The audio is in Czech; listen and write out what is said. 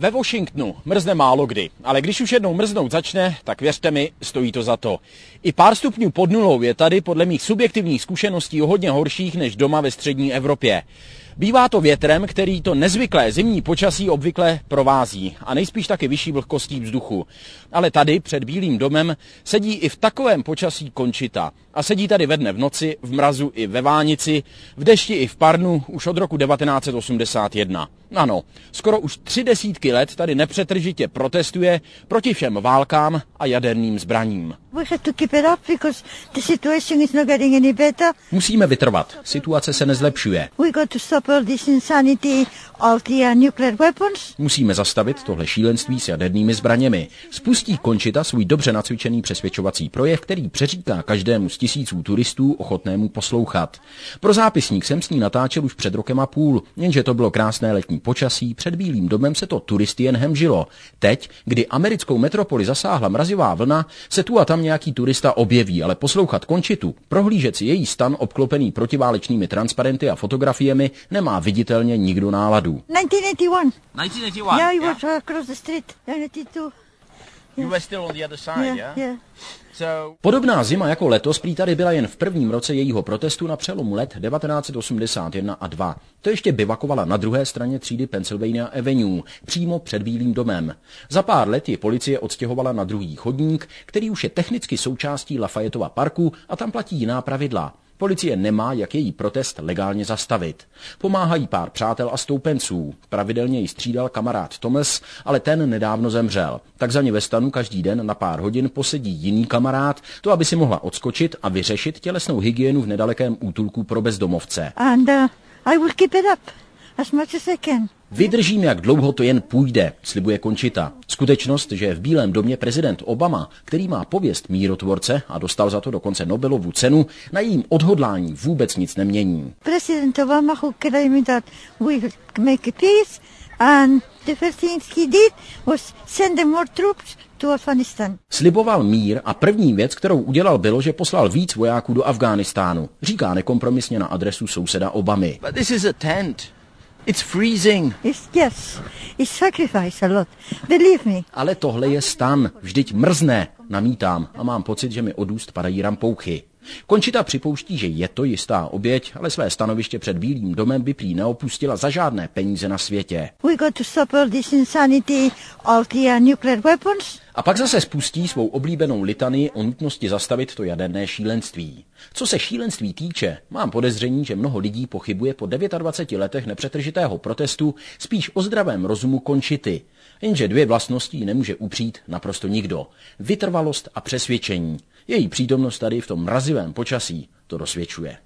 Ve Washingtonu mrzne málo kdy, ale když už jednou mrznout začne, tak věřte mi, stojí to za to. I pár stupňů pod nulou je tady podle mých subjektivních zkušeností o hodně horších než doma ve střední Evropě. Bývá to větrem, který to nezvyklé zimní počasí obvykle provází a nejspíš taky vyšší vlhkostí vzduchu. Ale tady před Bílým domem sedí i v takovém počasí končita. A sedí tady ve dne v noci, v mrazu i ve vánici, v dešti i v parnu už od roku 1981. Ano, skoro už tři desítky let tady nepřetržitě protestuje proti všem válkám a jaderným zbraním. Musíme vytrvat. Situace se nezlepšuje. Musíme zastavit tohle šílenství s jadernými zbraněmi. Spustí Končita svůj dobře nacvičený přesvědčovací projev, který přeříká každému z tisíců turistů ochotnému poslouchat. Pro zápisník jsem s ní natáčel už před rokem a půl, jenže to bylo krásné letní počasí, před Bílým domem se to turisty jen hemžilo. Teď, kdy americkou metropoli zasáhla mrazivá vlna, se tu a tam nějaký turista objeví, ale poslouchat Končitu, prohlížet si její stan obklopený protiválečnými transparenty a fotografiemi nemá viditelně nikdo náladu. 1981. 1981? Yeah, was uh, across the street. 1982. Podobná zima jako letos prý tady byla jen v prvním roce jejího protestu na přelomu let 1981 a 2. To ještě bivakovala na druhé straně třídy Pennsylvania Avenue, přímo před Bílým domem. Za pár let ji policie odstěhovala na druhý chodník, který už je technicky součástí Lafayetova parku a tam platí jiná pravidla. Policie nemá, jak její protest legálně zastavit. Pomáhají pár přátel a stoupenců. Pravidelně ji střídal kamarád Thomas, ale ten nedávno zemřel. Tak za ně ve stanu každý den na pár hodin posedí jiný kamarád, to aby si mohla odskočit a vyřešit tělesnou hygienu v nedalekém útulku pro bezdomovce. And uh, I will keep it up as much as I can. Vydržím, jak dlouho to jen půjde, slibuje Končita. Skutečnost, že v Bílém domě prezident Obama, který má pověst mírotvorce a dostal za to dokonce Nobelovu cenu, na jejím odhodlání vůbec nic nemění. President Obama who claimed that we make a peace and the first thing he did was send more troops to Afghanistan. Sliboval mír a první věc, kterou udělal, bylo, že poslal víc vojáků do Afghánistánu. Říká nekompromisně na adresu souseda Obamy. But this is a tent. It's freezing. It's, yes, it's sacrifice a lot. Believe me. Ale tohle je stan, vždyť mrzne, namítám a mám pocit, že mi od úst padají rampouchy. Končita připouští, že je to jistá oběť, ale své stanoviště před Bílým domem by prý neopustila za žádné peníze na světě. We got to stop all this insanity, all the nuclear weapons. A pak zase spustí svou oblíbenou litany o nutnosti zastavit to jaderné šílenství. Co se šílenství týče, mám podezření, že mnoho lidí pochybuje po 29 letech nepřetržitého protestu spíš o zdravém rozumu končity. Jenže dvě vlastnosti nemůže upřít naprosto nikdo. Vytrvalost a přesvědčení. Její přítomnost tady v tom mrazivém počasí to dosvědčuje.